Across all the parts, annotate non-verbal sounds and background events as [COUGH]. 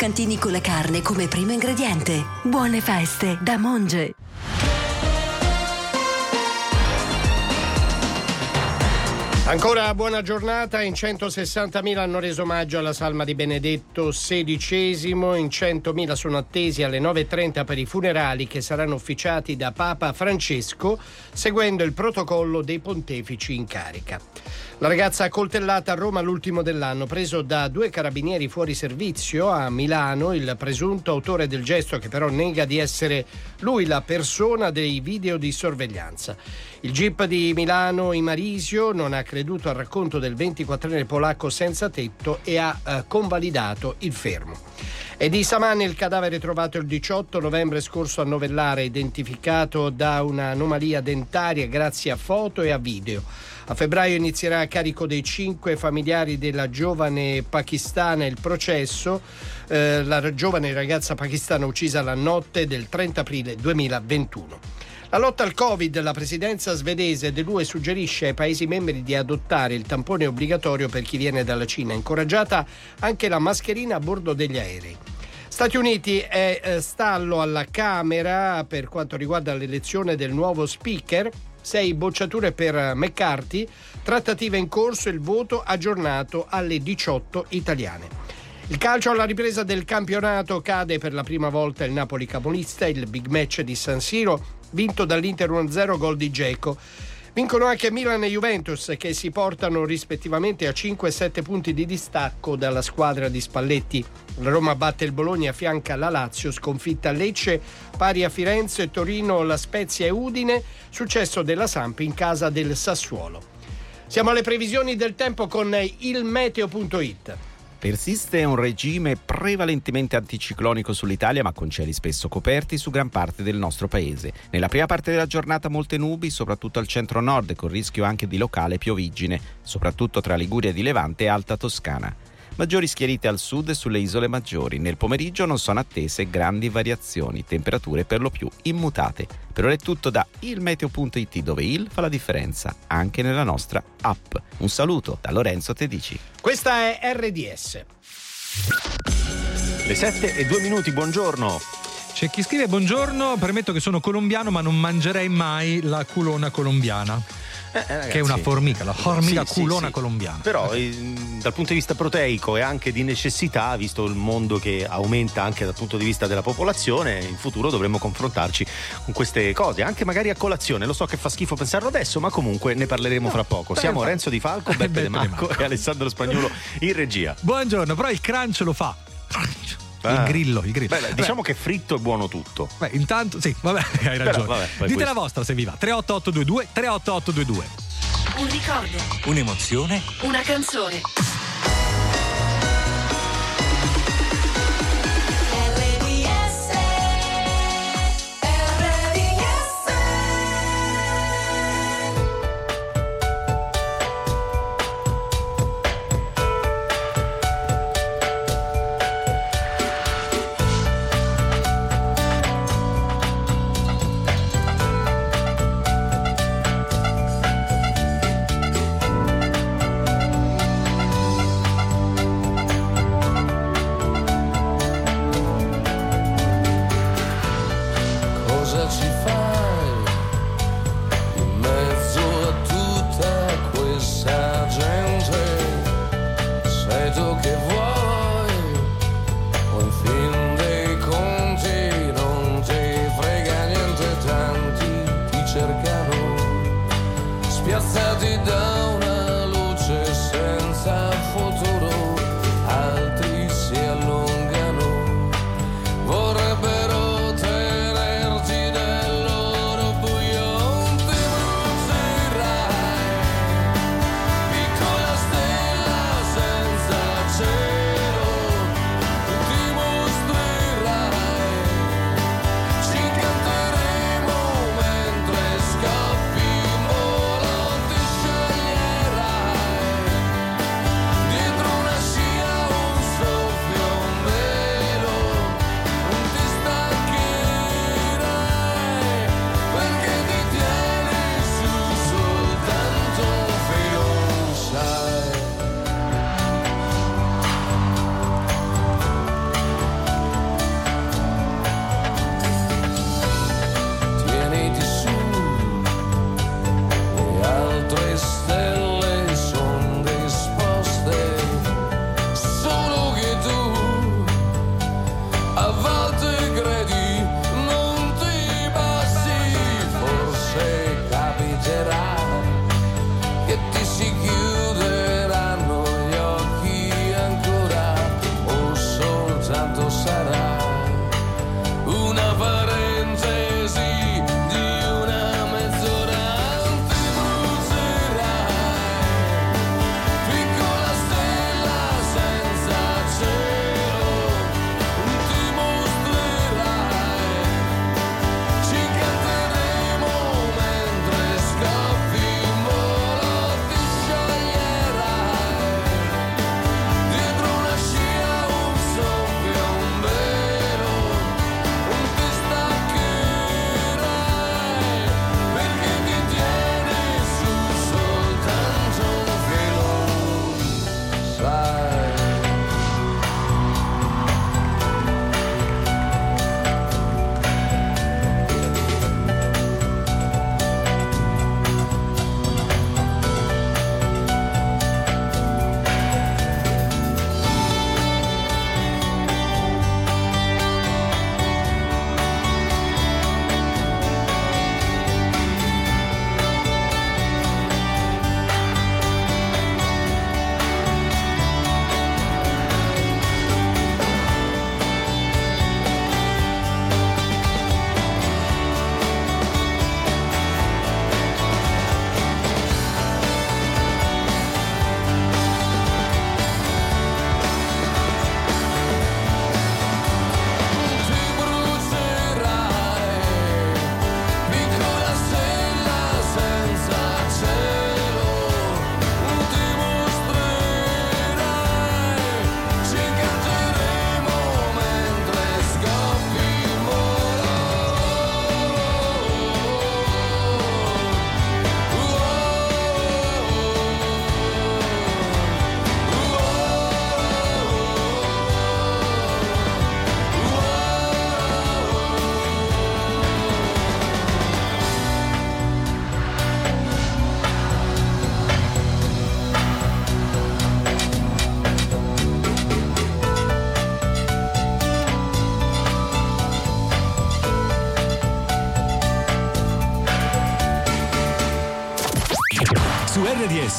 Cantini con la carne come primo ingrediente. Buone feste da Monge. Ancora buona giornata, in 160.000 hanno reso omaggio alla salma di Benedetto XVI, in 100.000 sono attesi alle 9.30 per i funerali che saranno ufficiati da Papa Francesco seguendo il protocollo dei pontefici in carica. La ragazza accoltellata a Roma l'ultimo dell'anno, preso da due carabinieri fuori servizio a Milano, il presunto autore del gesto che però nega di essere lui la persona dei video di sorveglianza. Il GIP di Milano in Marisio non ha creduto al racconto del 24enne polacco senza tetto e ha eh, convalidato il fermo. E di Samani il cadavere trovato il 18 novembre scorso a Novellare, identificato da un'anomalia dentaria grazie a foto e a video. A febbraio inizierà a carico dei cinque familiari della giovane pakistana il processo, eh, la giovane ragazza pakistana uccisa la notte del 30 aprile 2021. La lotta al Covid, la presidenza svedese dell'UE suggerisce ai Paesi membri di adottare il tampone obbligatorio per chi viene dalla Cina, incoraggiata anche la mascherina a bordo degli aerei. Stati Uniti è eh, stallo alla Camera per quanto riguarda l'elezione del nuovo speaker 6 bocciature per McCarthy, trattativa in corso e il voto aggiornato alle 18 italiane. Il calcio alla ripresa del campionato cade per la prima volta il Napoli capolista, il big match di San Siro, vinto dall'Inter 1-0 gol di Geco. Vincono anche Milan e Juventus che si portano rispettivamente a 5 e 7 punti di distacco dalla squadra di Spalletti. La Roma batte il Bologna, affianca la Lazio, sconfitta Lecce, pari a Firenze, Torino, La Spezia e Udine, successo della Samp in casa del Sassuolo. Siamo alle previsioni del tempo con il meteo.it. Persiste un regime prevalentemente anticiclonico sull'Italia, ma con cieli spesso coperti su gran parte del nostro paese. Nella prima parte della giornata molte nubi, soprattutto al centro-nord, con rischio anche di locale piovigine, soprattutto tra Liguria di Levante e Alta Toscana maggiori schierite al sud e sulle isole maggiori. Nel pomeriggio non sono attese grandi variazioni, temperature per lo più immutate. Per ora è tutto da ilmeteo.it dove il fa la differenza anche nella nostra app. Un saluto da Lorenzo Tedici. Questa è RDS. Le 7 e 2 minuti, buongiorno. C'è chi scrive buongiorno, permetto che sono colombiano ma non mangerei mai la culona colombiana. Eh, eh, ragazzi, che è una formica, la formica sì, culona sì, colombiana. Però eh, dal punto di vista proteico e anche di necessità, visto il mondo che aumenta anche dal punto di vista della popolazione, in futuro dovremmo confrontarci con queste cose, anche magari a colazione. Lo so che fa schifo pensarlo adesso, ma comunque ne parleremo no, fra poco. Siamo Renzo Di Falco, [LAUGHS] Beppe De Marco e Alessandro Spagnolo in regia. Buongiorno, però il crunch lo fa. Crunch. Ah. Il grillo, il grillo. Beh, diciamo che fritto è buono tutto. Beh, intanto, sì, vabbè, [LAUGHS] hai ragione. Però, vabbè, Dite questo. la vostra se vi va. 38822 38822. Un ricordo. Un'emozione. Una canzone.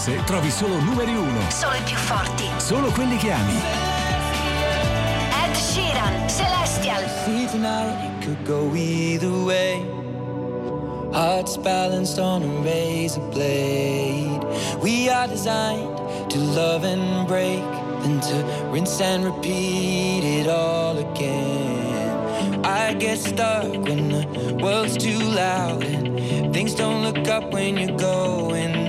casse trovi solo numeri uno. Solo i più forti. Solo quelli che ami. Ed Sheeran, Celestial. Tonight could go either way. Hearts balanced on a razor blade. We are designed to love and break, And to rinse and repeat it all again. I get stuck when the world's too loud and things don't look up when you're going.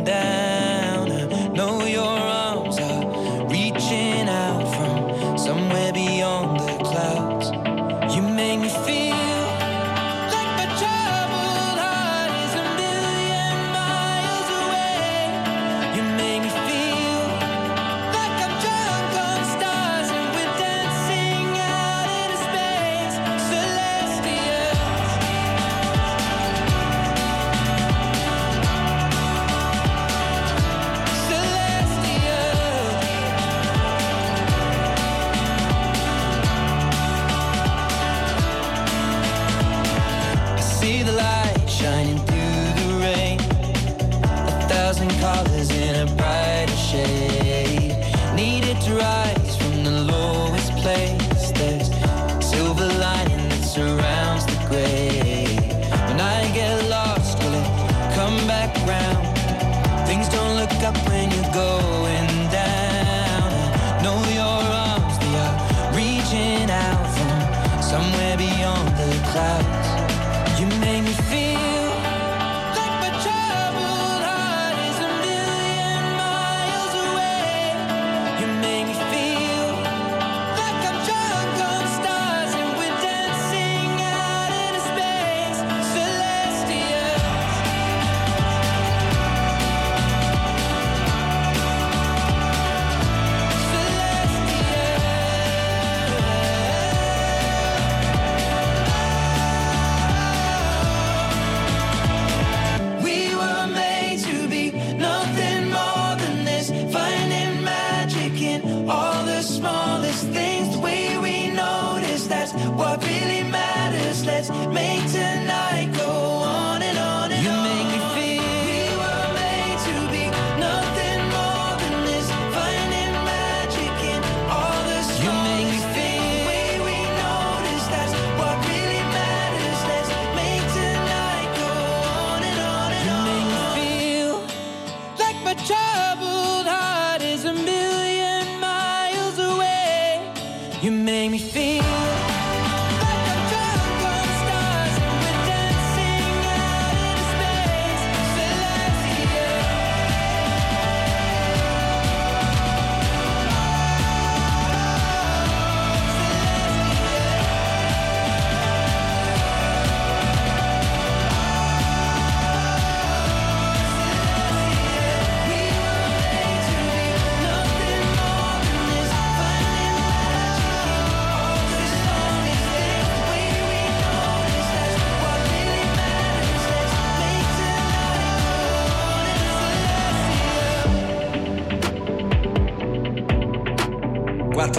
up when you go.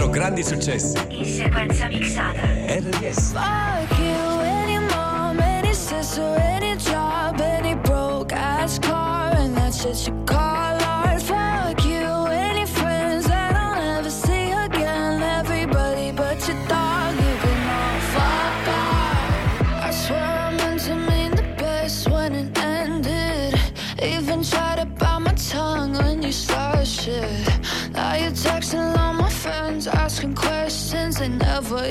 quattro grandi successi. In sequenza mixata. RDS. Fuck you, any mom, any sister, any job, any broke ass car, and that's it your car.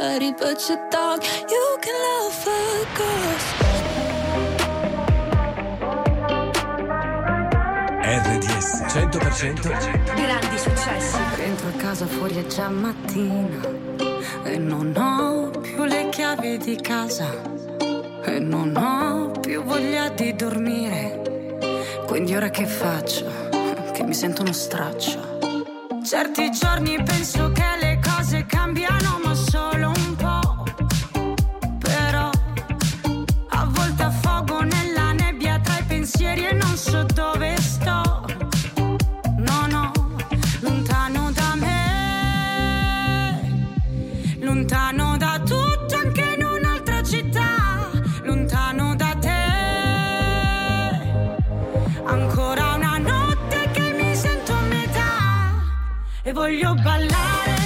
Everybody but your dog, you can love fuck us. RDS 100% Grandi successi. Dentro a casa fuori è già mattina e non ho più le chiavi di casa e non ho più voglia di dormire. Quindi ora che faccio? Che mi sento uno straccio. Certi giorni penso che le cose cambiano ma e voglio ballare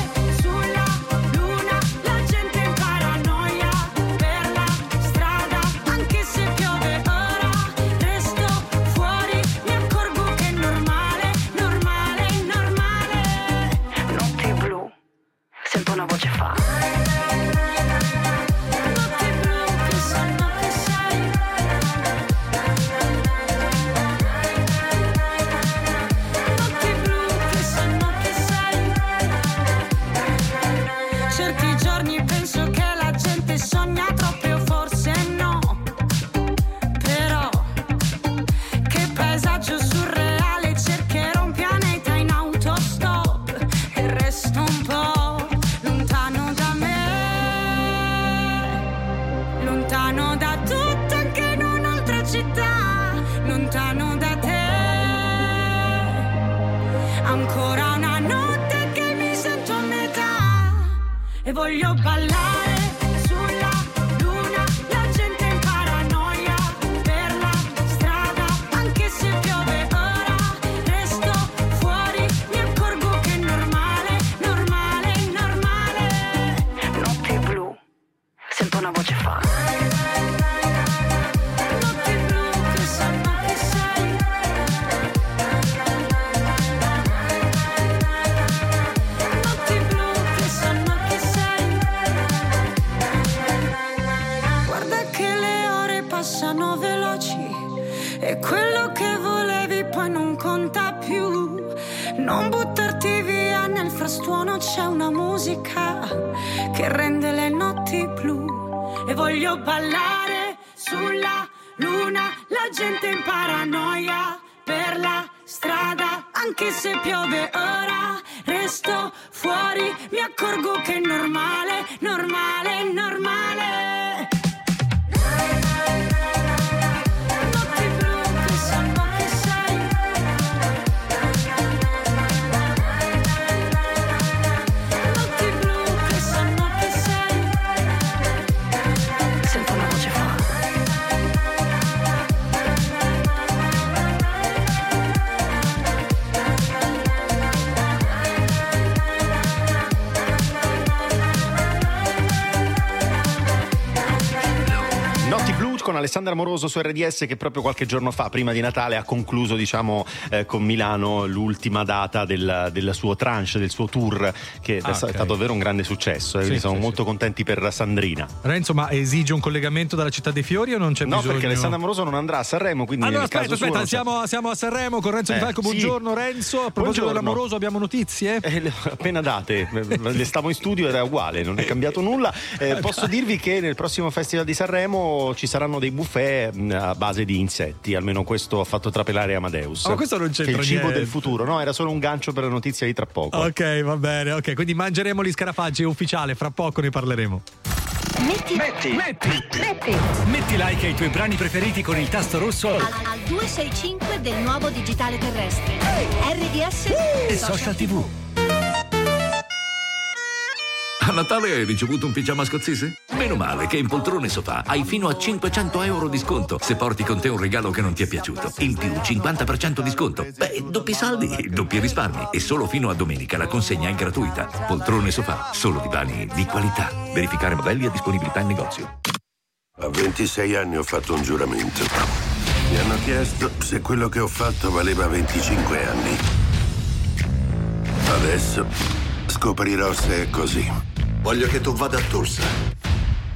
Non buttarti via nel frastuono c'è una musica che rende le notti blu. E voglio ballare sulla luna, la gente in paranoia per la strada, anche se piove ora, resto fuori, mi accorgo che è normale, normale, normale. Con Alessandra Moroso su RDS che proprio qualche giorno fa, prima di Natale, ha concluso diciamo eh, con Milano l'ultima data del, del suo tranche, del suo tour, che Ah, è stato ok. davvero un grande successo. eh, Sì, quindi siamo sì, molto contenti per Sandrina. Renzo, ma esige un collegamento dalla città dei fiori o non c'è No, bisogno? perché Alessandra Moroso non andrà a Sanremo, quindi Allora aspetta, caso aspetta, siamo, siamo a Sanremo con Renzo Eh, Di Falco. Buongiorno Renzo. A proposito dell'amoroso abbiamo notizie? Eh, appena date, le stavo in studio era uguale, non è cambiato nulla. Eh, [LAUGHS] posso dirvi che nel prossimo Festival di Sanremo ci saranno dei buffet mh, a base di insetti, almeno questo ha fatto trapelare Amadeus. Ma questo non Che è c'entra il cibo niente. del futuro, no? Era solo un gancio per la notizia di tra poco. Ok, va bene, ok, quindi mangeremo gli scarafaggi, è ufficiale, fra poco ne parleremo. Metti, metti, metti, metti like ai tuoi brani preferiti con il tasto rosso Al, al 265 del nuovo digitale terrestre. RDS e social tv. A Natale hai ricevuto un pigiama scozzese? Meno male che in Poltrone Sofà hai fino a 500 euro di sconto se porti con te un regalo che non ti è piaciuto. In più 50% di sconto. Beh, doppi saldi, doppi risparmi. E solo fino a domenica la consegna è gratuita. Poltrone Sofà, solo divani di qualità. Verificare modelli e disponibilità in negozio. A 26 anni ho fatto un giuramento. Mi hanno chiesto se quello che ho fatto valeva 25 anni. Adesso scoprirò se è così. Voglio che tu vada a Tulsa.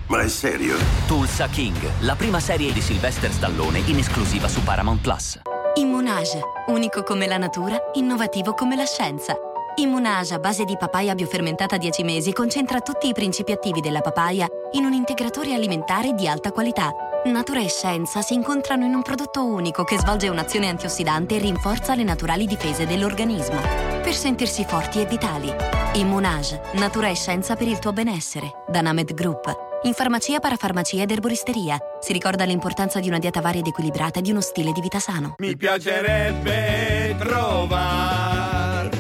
Ma è serio? Tulsa King, la prima serie di Sylvester Stallone in esclusiva su Paramount Plus. Immunage, unico come la natura, innovativo come la scienza. Immunage a base di papaya biofermentata 10 mesi concentra tutti i principi attivi della papaya in un integratore alimentare di alta qualità. Natura e scienza si incontrano in un prodotto unico che svolge un'azione antiossidante e rinforza le naturali difese dell'organismo. Per sentirsi forti e vitali. Immunage, natura e scienza per il tuo benessere. Da Named Group. In farmacia, parafarmacia ed erboristeria. Si ricorda l'importanza di una dieta varia ed equilibrata e di uno stile di vita sano. Mi piacerebbe trovare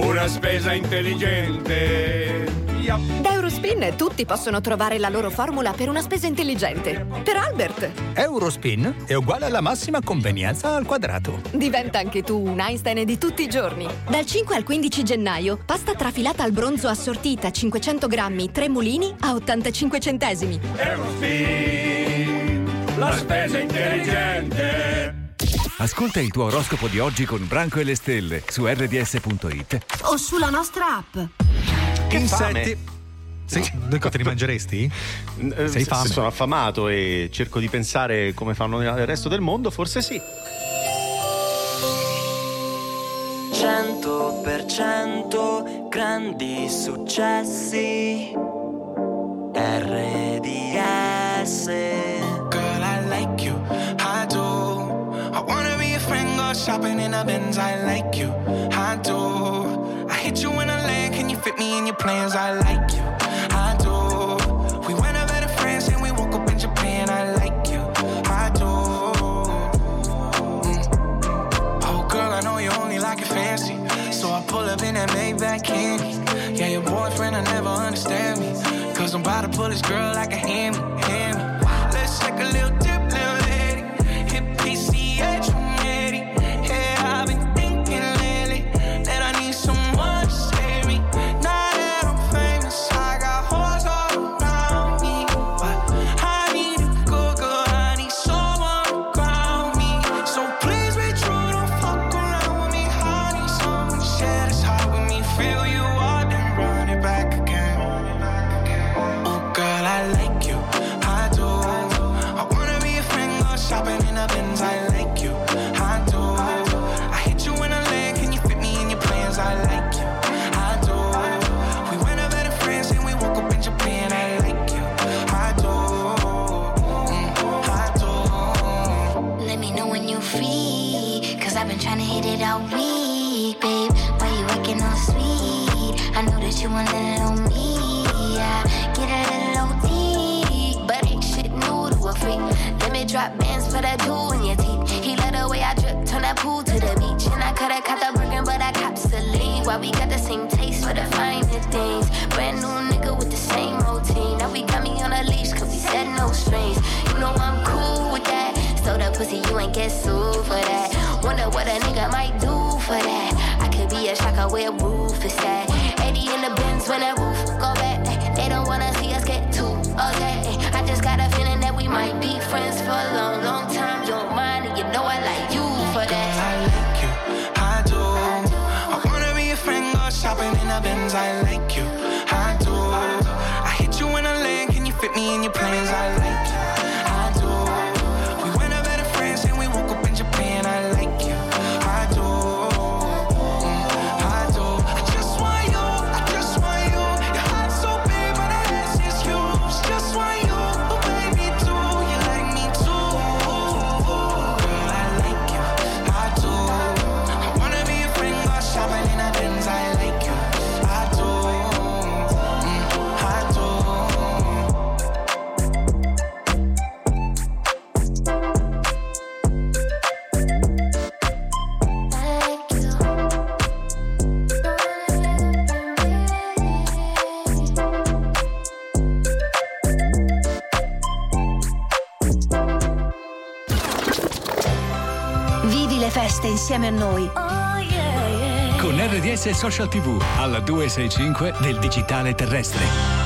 una spesa intelligente. Da Eurospin tutti possono trovare la loro formula per una spesa intelligente. Per Albert Eurospin è uguale alla massima convenienza al quadrato. diventa anche tu un Einstein di tutti i giorni. Dal 5 al 15 gennaio, pasta trafilata al bronzo assortita 500 grammi, 3 mulini a 85 centesimi. Eurospin, la spesa intelligente. Ascolta il tuo oroscopo di oggi con Branco e le stelle su rds.it. O sulla nostra app. Insetti. Sì, Dico, te li mangeresti? Eh, Sei se- fame. se sono affamato e cerco di pensare come fanno nel resto del mondo, forse sì. 100% grandi successi RDS Girl, I like you, I do. I wanna be a friend, go shopping in a Benz. I like you, I do. I hit you in a land, can you fit me in your plans? I like you, Yeah, your boyfriend, I never understand me. Cause I'm about to pull this girl like a hammy, you a little me. Yeah, get a little OT. But ain't shit new to a freak. Let me drop bands for that jewel in your teeth. He let the way I drip, turn that pool to the beach. And I coulda caught the Birkin, but I cops the lead. Why we got the same taste for the finer things. Brand new nigga with the same routine. Now we got me on a leash, cause we said no strings. You know I'm cool with that. So the pussy, you ain't get sued for that. Wonder what a nigga might be friends for a long, long time. And you know I like you for that. I like you, I do. I wanna be a friend, go shopping in a Benz. I like you, I do. I hit you in a land, can you fit me in your plans? I like you, insieme a noi. Con RDS Social TV alla 265 del digitale terrestre.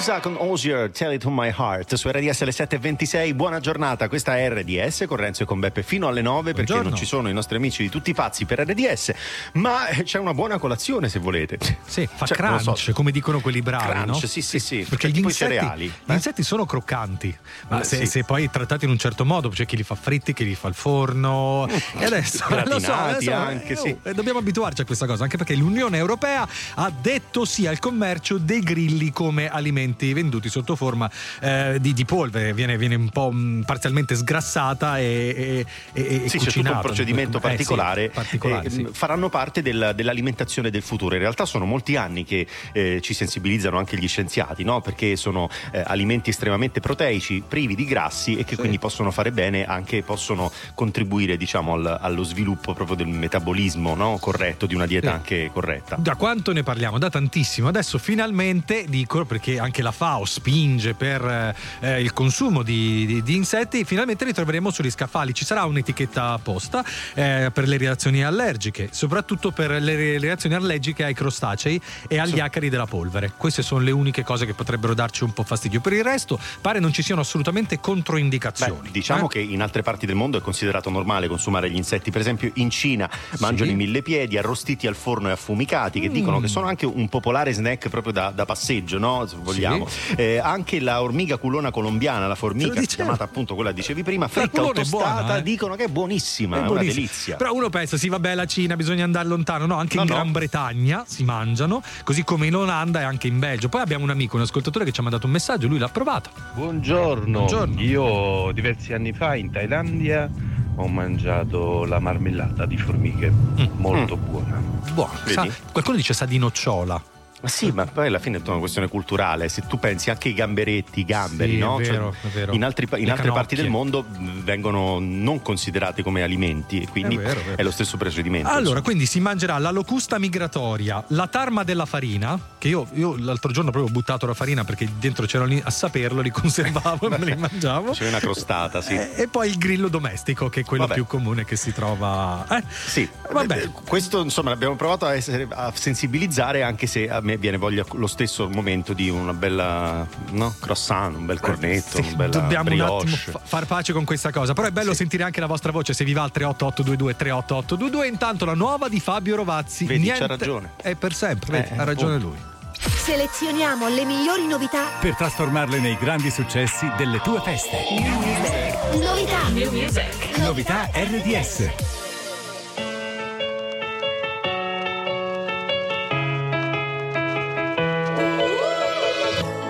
Medusa con Osier, Tell It To My Heart, su RDS alle 7.26, buona giornata, questa è RDS con Renzo e con Beppe fino alle 9 perché Buongiorno. non ci sono i nostri amici di tutti i pazzi per RDS, ma eh, c'è una buona colazione se volete. Sì, fa Cioè, crunch, so. come dicono quelli bravi, Crunch, no? sì, sì, sì, Perché gli insetti, cereali, gli insetti sono croccanti, ma Eh, se, sì. se poi trattati in un certo modo, c'è chi li fa fritti, chi li fa al forno. e adesso [LAUGHS] lo so, adesso, anche, eh, sì. oh, eh, dobbiamo abituarci a questa cosa, anche perché l'Unione Europea ha detto sì al commercio dei grilli come alimenti venduti sotto forma eh, di, di polvere, viene, viene un po' mh, parzialmente sgrassata e, e, e Sì, c'è tutto un procedimento Eh, sì, particolare, particolare, eh, sì. faranno parte del- dell'alimentazione del futuro. In realtà sono molti anni che eh, ci sensibilizzano anche gli scienziati, no? perché sono eh, alimenti estremamente proteici, privi di grassi e che quindi possono fare bene, anche possono contribuire diciamo, al- allo sviluppo proprio del metabolismo no? corretto, di una dieta Sì. anche corretta. Da quanto ne parliamo? Da tantissimo. Adesso finalmente dicono, perché anche la FAO spinge per eh, il consumo di, di- di insetti, finalmente li troveremo sugli scaffali. Ci sarà un'etichetta apposta eh, per le reazioni allergiche, soprattutto per le re- reazioni allergiche ai crostacei e agli Sì. acari della polvere. Queste sono le uniche cose che potrebbero darci un po' fastidio. Per il resto pare non ci siano assolutamente controindicazioni. Beh, diciamo Eh? che in altre parti del mondo è considerato normale consumare gli insetti. Per esempio, in Cina mangiano i millepiedi arrostiti al forno e affumicati, che Mm. dicono che sono anche un popolare snack proprio da, da passeggio, no? Se vogliamo. Eh, anche la ormiga culona colombiana, la formica, chiamata appunto quella che dicevi prima, fritta o culona è tostata, buona, eh. dicono che è buonissima, è, È una delizia. Però uno pensa, sì, vabbè, la Cina bisogna andare lontano. No, anche No, in no. Gran Bretagna si mangiano, così come in Olanda e anche in Belgio. Poi abbiamo un amico, un ascoltatore che ci ha mandato un messaggio, lui l'ha provata. Buongiorno. Buongiorno. io diversi anni fa in Thailandia ho mangiato la marmellata di formiche, molto buona. Buono. Sa- qualcuno dice sa di nocciola. Ma sì, ma poi alla fine è tutta una questione culturale. Se tu pensi anche ai gamberetti, i gamberi, Sì, no? Cioè, vero, è vero. in, altri in altre parti del mondo vengono non considerati come alimenti e quindi È è, vero, è vero. lo stesso procedimento. Allora, insomma. quindi si mangerà la locusta migratoria, la tarma della farina, che io, io l'altro giorno proprio ho buttato la farina perché dentro c'erano lì, a saperlo, li conservavo e [LAUGHS] me li mangiavo. C'è una crostata, sì. Eh, E poi il grillo domestico, che è quello Vabbè. più comune che si trova. Eh? Sì, Vabbè. eh, questo insomma l'abbiamo provato a, essere- a sensibilizzare anche se a me viene voglia lo stesso momento di una bella no? croissant, un bel cornetto, Sì, una bella dobbiamo brioche. un attimo fa- far pace con questa cosa. Però è bello sentire anche la vostra voce se vi va al 38822 38822. Intanto la nuova di Fabio Rovazzi. Vedi, Niente- c'ha ragione. È per sempre, vedi, Eh, ha ragione appunto. lui. Selezioniamo le migliori novità. Per trasformarle nei grandi successi delle tue feste. Novità. New music. Novità RDS.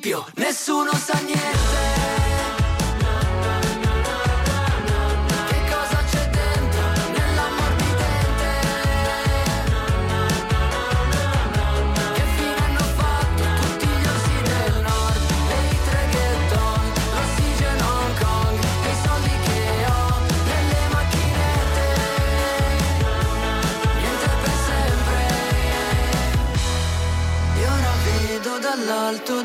Esempio, nessuno sa niente.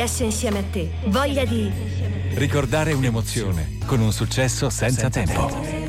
riesce insieme a te. Voglia di... Ricordare un'emozione con un successo senza, senza tempo. tempo.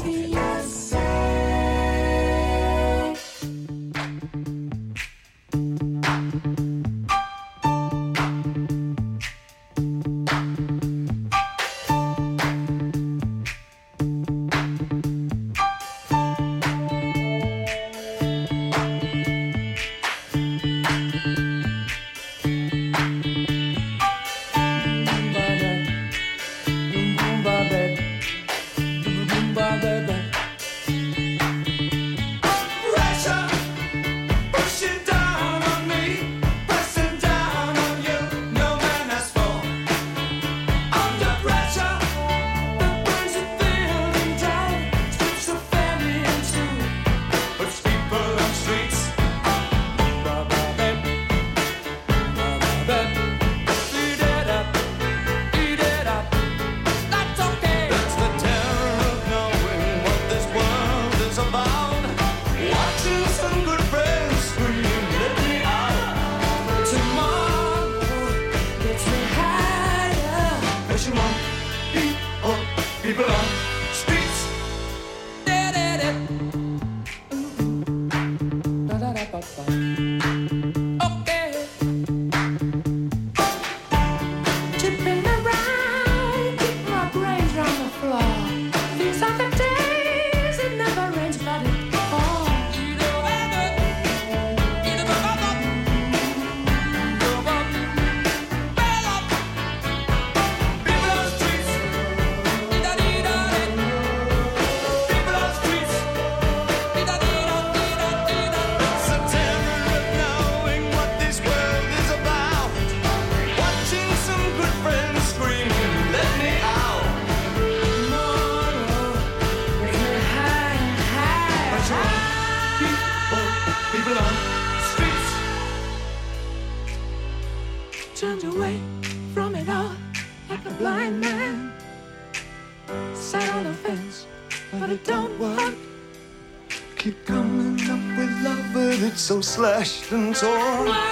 Ashland's all.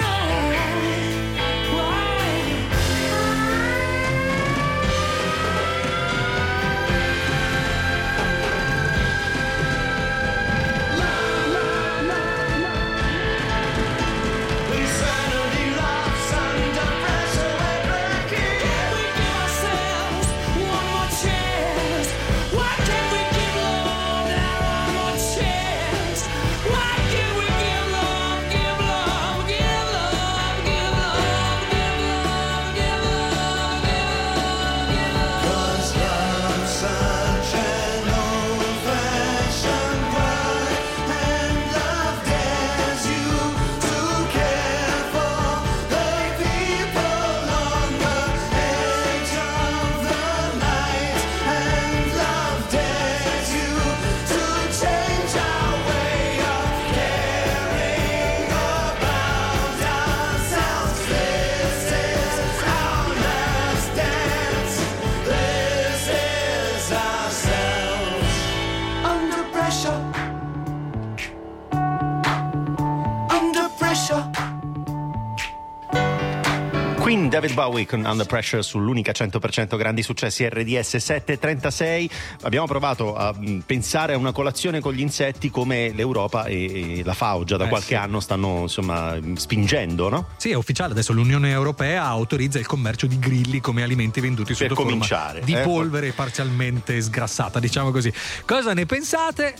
Bowie con Under Pressure sull'unica 100% grandi successi RDS 736. Abbiamo provato a pensare a una colazione con gli insetti come l'Europa e, la FAO già da Eh, qualche sì. anno stanno insomma spingendo, no? Sì, è ufficiale, adesso l'Unione Europea autorizza il commercio di grilli come alimenti venduti Per sotto forma cominciare, di eh. polvere parzialmente sgrassata, diciamo così. Cosa ne pensate?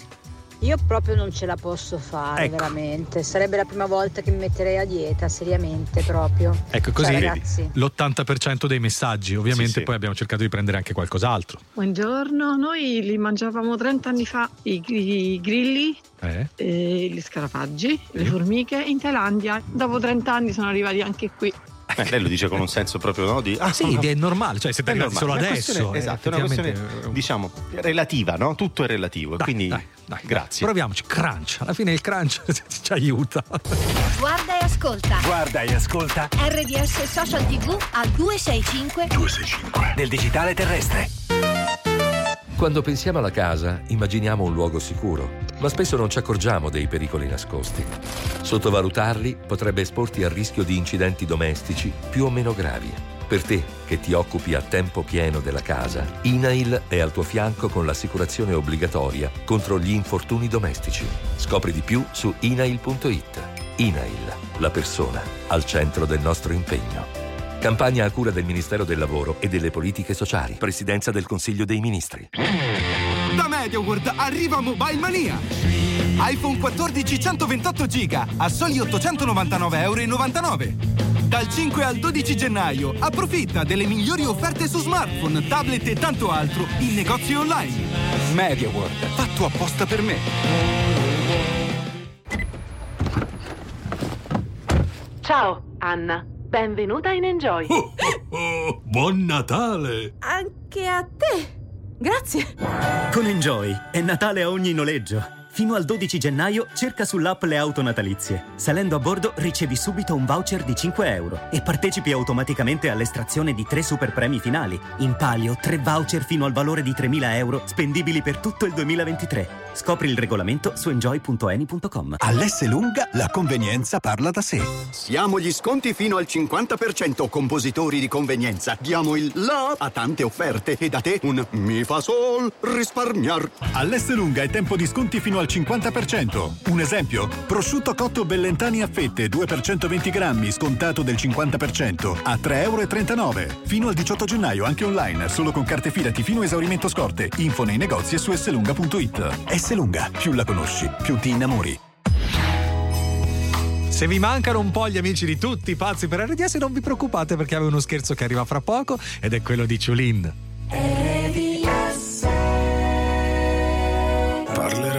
Io proprio non ce la posso fare, Ecco. veramente. Sarebbe la prima volta che mi metterei a dieta, seriamente proprio. Ecco, così Ciao, ragazzi. l'80% dei messaggi, ovviamente poi abbiamo cercato di prendere anche qualcos'altro. Buongiorno, noi li mangiavamo 30 anni fa, i, i grilli, Eh? e gli scarafaggi, le formiche in Thailandia. Dopo 30 anni sono arrivati anche qui. Eh, lei lo dice con un [LAUGHS] senso proprio no? di ah, Sì, è normale, cioè siete arrivati solo normale. Una adesso. questione- esatto, è una questione diciamo relativa, no? Tutto è relativo, e quindi grazie. Proviamoci, crunch. Alla fine il crunch [LAUGHS] ci aiuta. Guarda e ascolta. Guarda e ascolta RDS Social TV al 265 265 del digitale terrestre. Quando pensiamo alla casa, immaginiamo un luogo sicuro, ma spesso non ci accorgiamo dei pericoli nascosti. Sottovalutarli potrebbe esporti al rischio di incidenti domestici più o meno gravi. Per te, che ti occupi a tempo pieno della casa, INAIL è al tuo fianco con l'assicurazione obbligatoria contro gli infortuni domestici. Scopri di più su inail.it. INAIL, la persona al centro del nostro impegno. Campagna a cura del Ministero del Lavoro e delle Politiche Sociali. Presidenza del Consiglio dei Ministri. Da MediaWorld arriva Mobile Mania! iPhone 14 128 giga a soli 899,99 euro. Dal 5 al 12 gennaio approfitta delle migliori offerte su smartphone, tablet e tanto altro in negozi online. MediaWorld, fatto apposta per me. Ciao, Anna. Benvenuta in Enjoy. Oh, buon Natale! Anche a te. Grazie. Con Enjoy è Natale a ogni noleggio. Fino al 12 gennaio cerca sull'app le auto natalizie. Salendo a bordo ricevi subito un voucher di 5 euro e partecipi automaticamente all'estrazione di tre super premi finali. In palio tre voucher fino al valore di 3.000 euro spendibili per tutto il 2023. Scopri il regolamento su enjoy.eni.com. All'S lunga la convenienza parla da sé. Siamo gli sconti fino al 50%, compositori di convenienza. Diamo il la a tante offerte e da te un mi fa sol risparmiar. All'S lunga è tempo di sconti fino al 50%. Un esempio? Prosciutto cotto Bellentani a fette 2 per 120 grammi, scontato del 50% a 3,39 euro. Fino al 18 gennaio anche online, solo con carte fidati fino a esaurimento scorte. Info nei negozi e su slunga.it. S lunga, più la conosci, più ti innamori. Se vi mancano un po' gli amici di tutti i pazzi per RDS, non vi preoccupate perché avevo uno scherzo che arriva fra poco ed è quello di Ciulin. Un uomo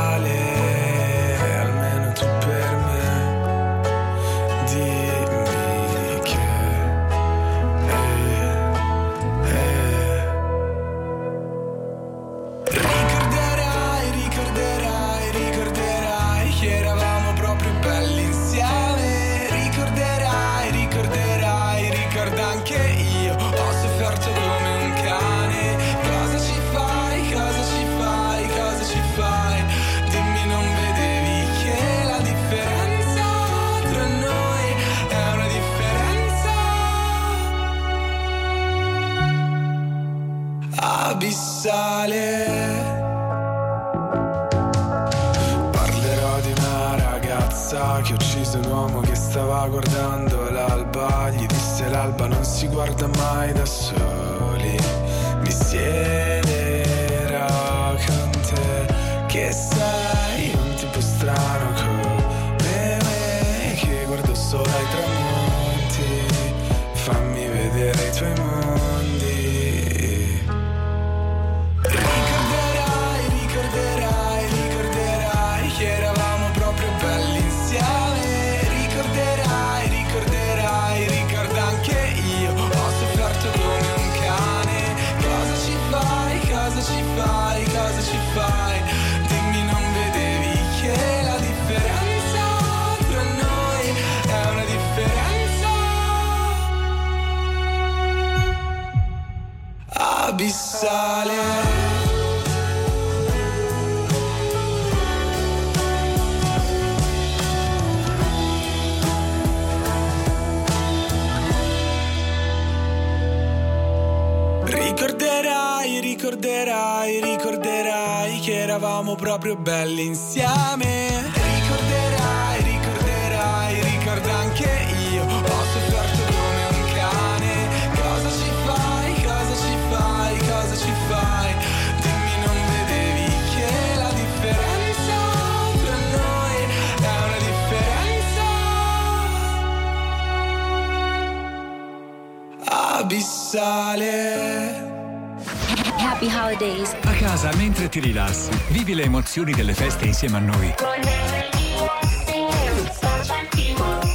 emozioni delle feste insieme a noi.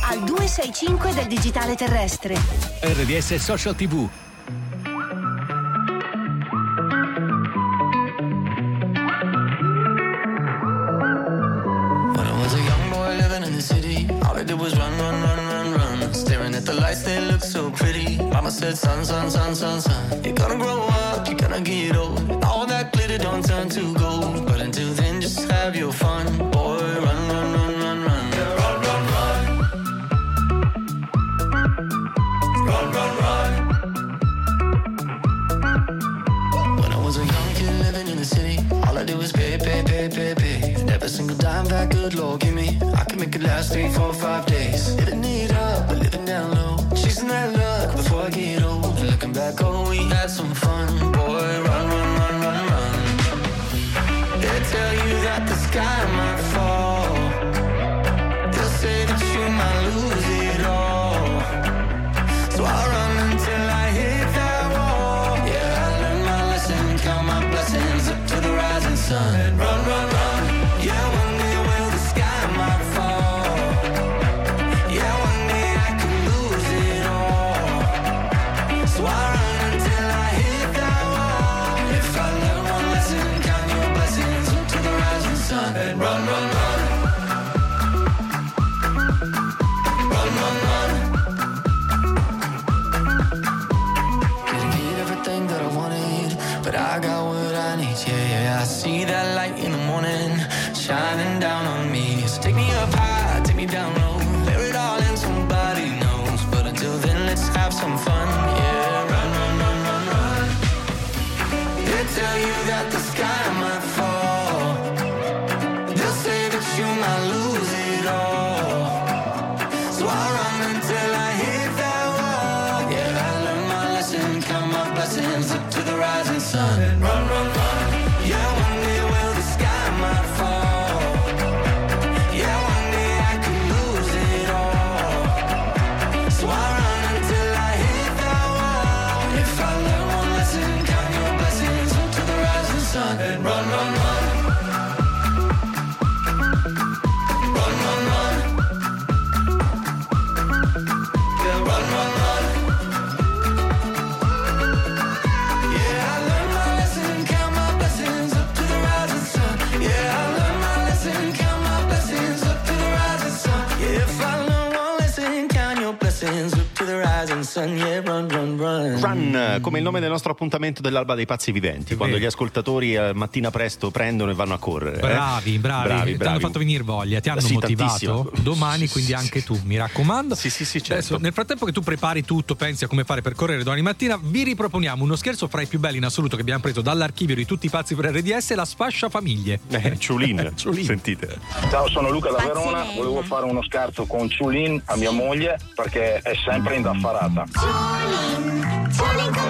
Al 265 del digitale terrestre. RDS Social TV. When I was a young boy living in the city, all I did was run, run, run, run, run. Staring at the lights, they look so pretty. Mama said, son, son, son, son, son. You're gonna grow up, you're gonna get old. All that glitter don't turn to gold. Just have your fun. Boy, run, run, run, run, run. Run, run, run. Run, run, run. When I was a young kid living in the city, all I did was pay, pay, pay, pay, pay. And every single dime that good Lord give me, I can make it last three, four, five days. Living it up, but living down low. Chasing that luck before I get old. And looking back, oh, we had some fun. Run, come il nome del nostro appuntamento dell'alba dei pazzi viventi, quando gli ascoltatori eh, mattina presto prendono e vanno a correre. eh? Bravi, bravi, bravi, ti hanno bravi. fatto venire voglia, ti hanno Sì, motivato. tantissimo. Domani, quindi anche tu, mi raccomando. Sì, sì, sì, certo. Adesso, nel frattempo che tu prepari tutto, pensi a come fare per correre domani mattina, vi riproponiamo uno scherzo fra i più belli in assoluto che abbiamo preso dall'archivio di tutti i pazzi per RDS, la sfascia famiglie. Eh, [LAUGHS] Ciulin, sentite. Ciao, sono Luca da Verona, volevo fare uno scherzo con Ciulin a mia moglie perché è sempre indaffarata. Ciolin combina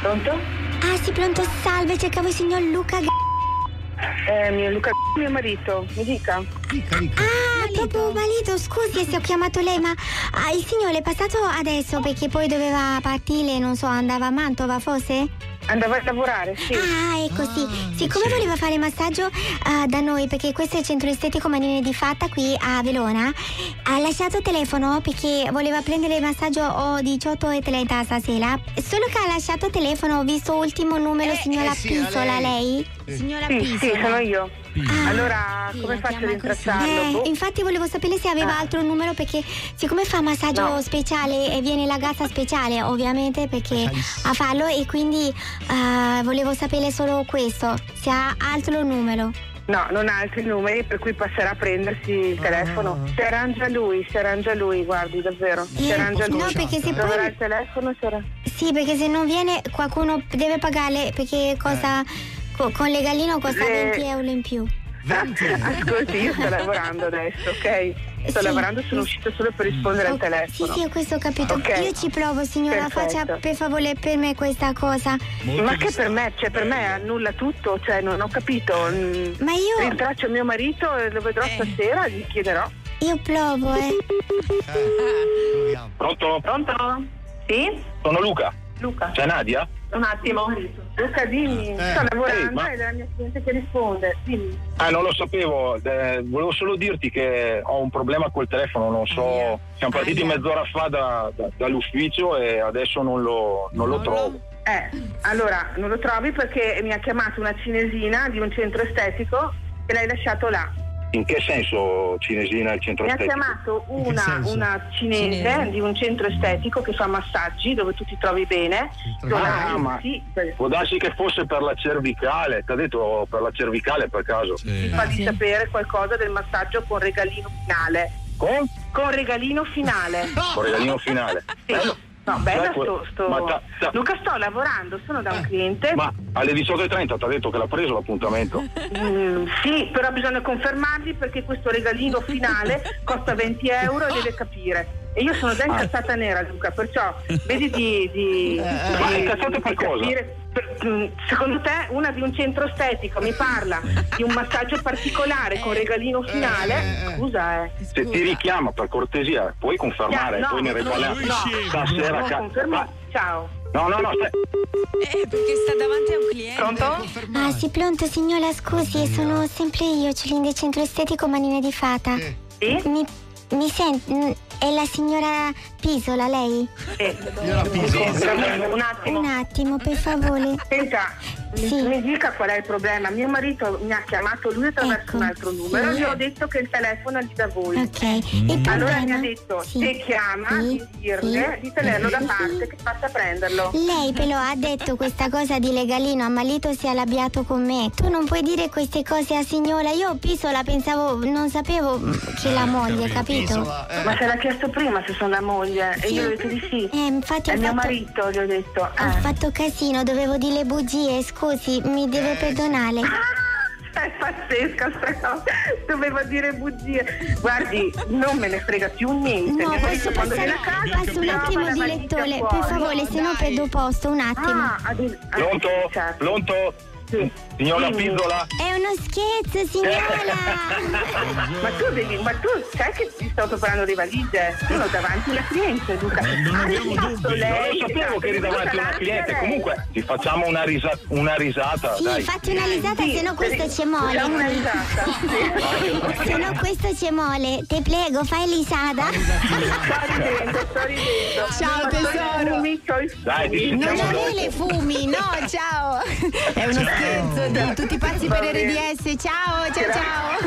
Pronto? Ah, si pronto, salve, cercavo il signor Luca. G- Eh, mio Luca, mio marito, mi dica. Ah, proprio marito, scusi se ho chiamato lei, ma ah, il signore è passato adesso perché poi doveva partire, non so, andava a Mantova forse? Andava a lavorare, sì. Ah, ecco sì. Siccome voleva fare massaggio ah, da noi, perché questo è il centro estetico Manine di Fatta qui a Verona, ha lasciato il telefono perché voleva prendere il massaggio oh, 18.30 stasera. Solo che ha lasciato il telefono, ho visto ultimo numero, signora eh sì, Pisola, lei. lei? Signora sì, sì, sono io. Allora, come faccio ad intracciarlo? Eh, infatti volevo sapere se aveva altro numero perché siccome fa massaggio No. speciale e viene la gazza speciale ovviamente perché a farlo e quindi eh, volevo sapere solo questo, se ha altro numero. No, non ha altri numeri per cui passerà a prendersi il telefono. Si arrangia lui, si arrangia lui, guardi, davvero. Si Eh, arrangia lui. no, perché se Troverà poi- il telefono, si arrangia. Sì, perché se non viene qualcuno deve pagare perché costa co- con legalino costa Eh. 20 euro in più. Ascolti, [LAUGHS] [LAUGHS] io sto lavorando adesso, ok? Sto Sì. lavorando, sono uscita solo per rispondere al Sì, telefono. sì, questo ho capito. Ok. Io ci provo, signora, Perfetto. faccia per favore per me questa cosa. Ma che per me, cioè per me annulla tutto, cioè non ho capito. Mm, Ma io- Rintraccio mio marito e lo vedrò stasera, gli chiederò. Io provo, eh. Pronto? Pronto? Sì? Sono Luca. Luca. C'è Nadia? Un attimo. Luca, dimmi, sto lavorando Ehi, ma- la mia cliente che risponde. Dimmi. Ah, non lo sapevo. Eh, volevo solo dirti che ho un problema col telefono, non so. Siamo partiti mezz'ora fa da- da- dall'ufficio e adesso non lo, non lo trovo. Eh, allora, non lo trovi perché mi ha chiamato una cinesina di un centro estetico che l'hai lasciato là. In che senso cinesina il centro Mi ha estetico? chiamato una, una cinese, Cinese. di un centro estetico che fa massaggi dove tu ti trovi bene. Ah, ma sì, può darsi che fosse per la cervicale. Ti ha detto per la cervicale per caso? ti fa di sapere qualcosa del massaggio con regalino finale. Con? Con regalino finale. Con regalino finale. Sì. Bello. No, bella sto, sto- ta- ta- Luca sto lavorando, sono da un cliente. Ma alle 18.30 ti ha detto che l'ha preso l'appuntamento. [LAUGHS] Mm, sì, però bisogna confermarli perché questo regalino finale costa 20 euro e deve capire. E io sono già incazzata nera, Luca, perciò [LAUGHS] vedi di. di, Ma di- incazzata per di cosa? capire. Mm, secondo te una di un centro estetico mi parla di un massaggio particolare con regalino finale? Scusa, eh. Se ti richiama per cortesia, puoi confermare, No, poi ne no, riparliamo. no, Stasera, no, ca- confermo- Ciao. No, no, no, Eh, perché sta davanti a un cliente. Pronto? Ah, sì, pronto, signora, scusi, sono sempre io, Celine Centro Estetico Manine di Fata. Mi, mi sente? È la signora Pisola, lei? Un attimo. Un attimo, per favore. Senta, mi- mi dica qual è il problema. Mio marito mi ha chiamato lui attraverso un altro numero Ecco, sì. gli ho detto che il telefono è lì da voi. Ok, il Allora problema- mi ha detto sì, se chiama sì, di dirle sì. di tenerlo da parte che passa a prenderlo. Lei però ha detto questa cosa di legalino, Ammalito si è arrabbiato con me. Tu non puoi dire queste cose a signora. Io Pisola pensavo, non sapevo che la moglie, capito? Ma se l'ha chiesto prima se sono la moglie e io gli ho detto di sì. Eh, infatti è ho mio fatto- marito, gli ho detto. Ho eh. fatto casino, dovevo dire bugie, scusi, mi deve perdonare. [LAUGHS] È pazzesca sta cosa, dovevo dire bugie. Guardi, non me ne frega più niente. No, posso quando passare viene a casa passo un attimo, direttore, fuori. per favore, se no perdo posto, un attimo. Ah, ade- Pronto? certo. Pronto? Signora Dimmi. Pizzola? È uno scherzo, signora! ma tu devi, ma tu sai che ti sto preparando le valigie? Sono davanti alla cliente, Luca. non Ha abbiamo dubbi. lei, Non lo sapevo che eri davanti a una davanti cliente. Comunque, ti facciamo una, risa- una risata, Sì, dai. fatti una risata, [LAUGHS] se no questo ci mole. Facciamo una risata, Se no questo ci mole. Te prego, fai risata. [LAUGHS] Sto ridendo, sto ridendo. Ciao, tesoro. Dai, ti Non avere le fumi, no, ciao. È uno scherzo di tutti pazzi per RDS. Ciao, ciao, ciao.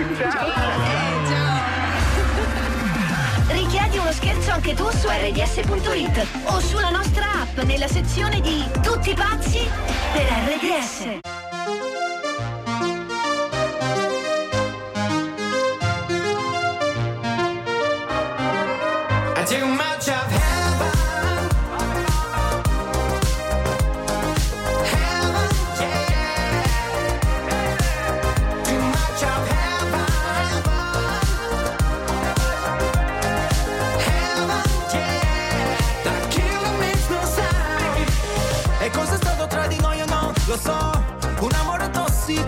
Richiedi uno scherzo anche tu su rds.it o sulla nostra app nella sezione di Tutti pazzi per RDS.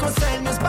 consegue nos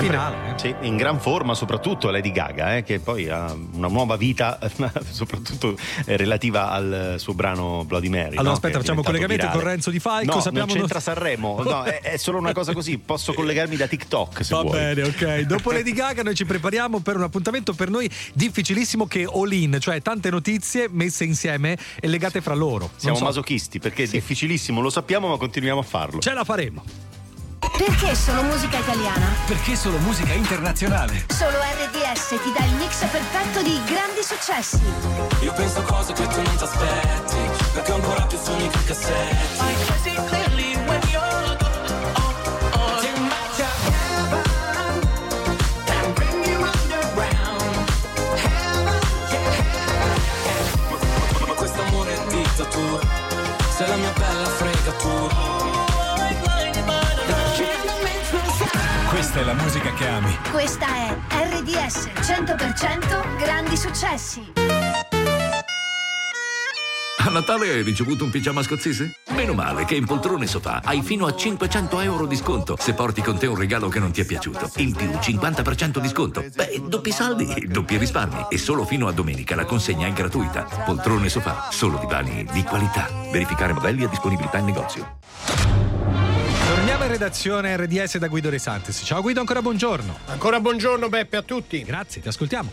Sempre- finale. eh. Sì, in gran forma soprattutto Lady Gaga, eh, che poi ha una nuova vita, [LAUGHS] soprattutto eh, relativa al suo brano Bloody Mary. Allora, no? aspetta, facciamo collegamento virale. con Renzo Di Falco, No, sappiamo- non c'entra Sanremo, no, è, è solo una cosa così. Posso collegarmi da TikTok Va vuoi. bene, ok. Dopo Lady Gaga noi ci prepariamo per un appuntamento per noi difficilissimo che è all in, cioè tante notizie messe insieme e legate fra loro. Siamo so. masochisti perché è difficilissimo, lo sappiamo, ma continuiamo a farlo. Ce la faremo. Perché solo musica italiana? Perché solo musica internazionale? Solo RDS ti dà il mix perfetto di grandi successi. Io penso cose che tu non ti aspetti Perché ho ancora più sogni che cassetti la musica che ami. Questa è RDS 100% grandi successi. A Natale hai ricevuto un pigiama scozzese? Meno male che in Poltrone Sofà hai fino a 500 euro di sconto se porti con te un regalo che non ti è piaciuto. In più 50% di sconto. Beh, doppi saldi, doppi risparmi. E solo fino a domenica la consegna è gratuita. Poltrone Sofà, solo divani di qualità. Verificare modelli e disponibilità in negozio. Redazione RDS da Guido De Santis. Ciao Guido, ancora buongiorno. Ancora buongiorno Beppe a tutti. Grazie, ti ascoltiamo.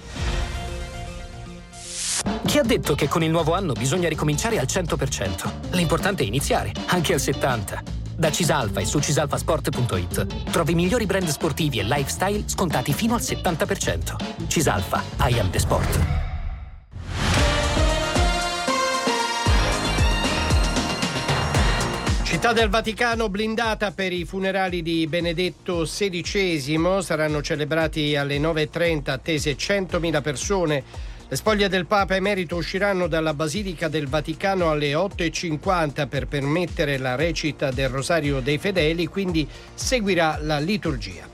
Chi ha detto che con il nuovo anno bisogna ricominciare al 100%? L'importante è iniziare, anche al 70%. Da Cisalfa e su cisalfasport.it trovi i migliori brand sportivi e lifestyle scontati fino al 70%. Cisalfa, I am the sport. Città del Vaticano blindata per i funerali di Benedetto XVI. Saranno celebrati alle 9.30, attese 100.000 persone. Le spoglie del Papa emerito usciranno dalla Basilica del Vaticano alle 8.50 per permettere la recita del Rosario dei Fedeli, quindi seguirà la liturgia.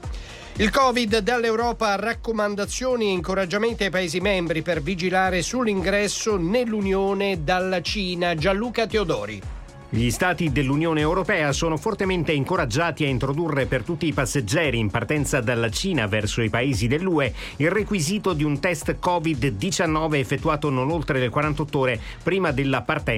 Il Covid dall'Europa raccomandazioni e incoraggiamenti ai Paesi membri per vigilare sull'ingresso nell'Unione dalla Cina. Gianluca Teodori. Gli stati dell'Unione Europea sono fortemente incoraggiati a introdurre per tutti i passeggeri in partenza dalla Cina verso i paesi dell'UE il requisito di un test Covid-19 effettuato non oltre le 48 ore prima della partenza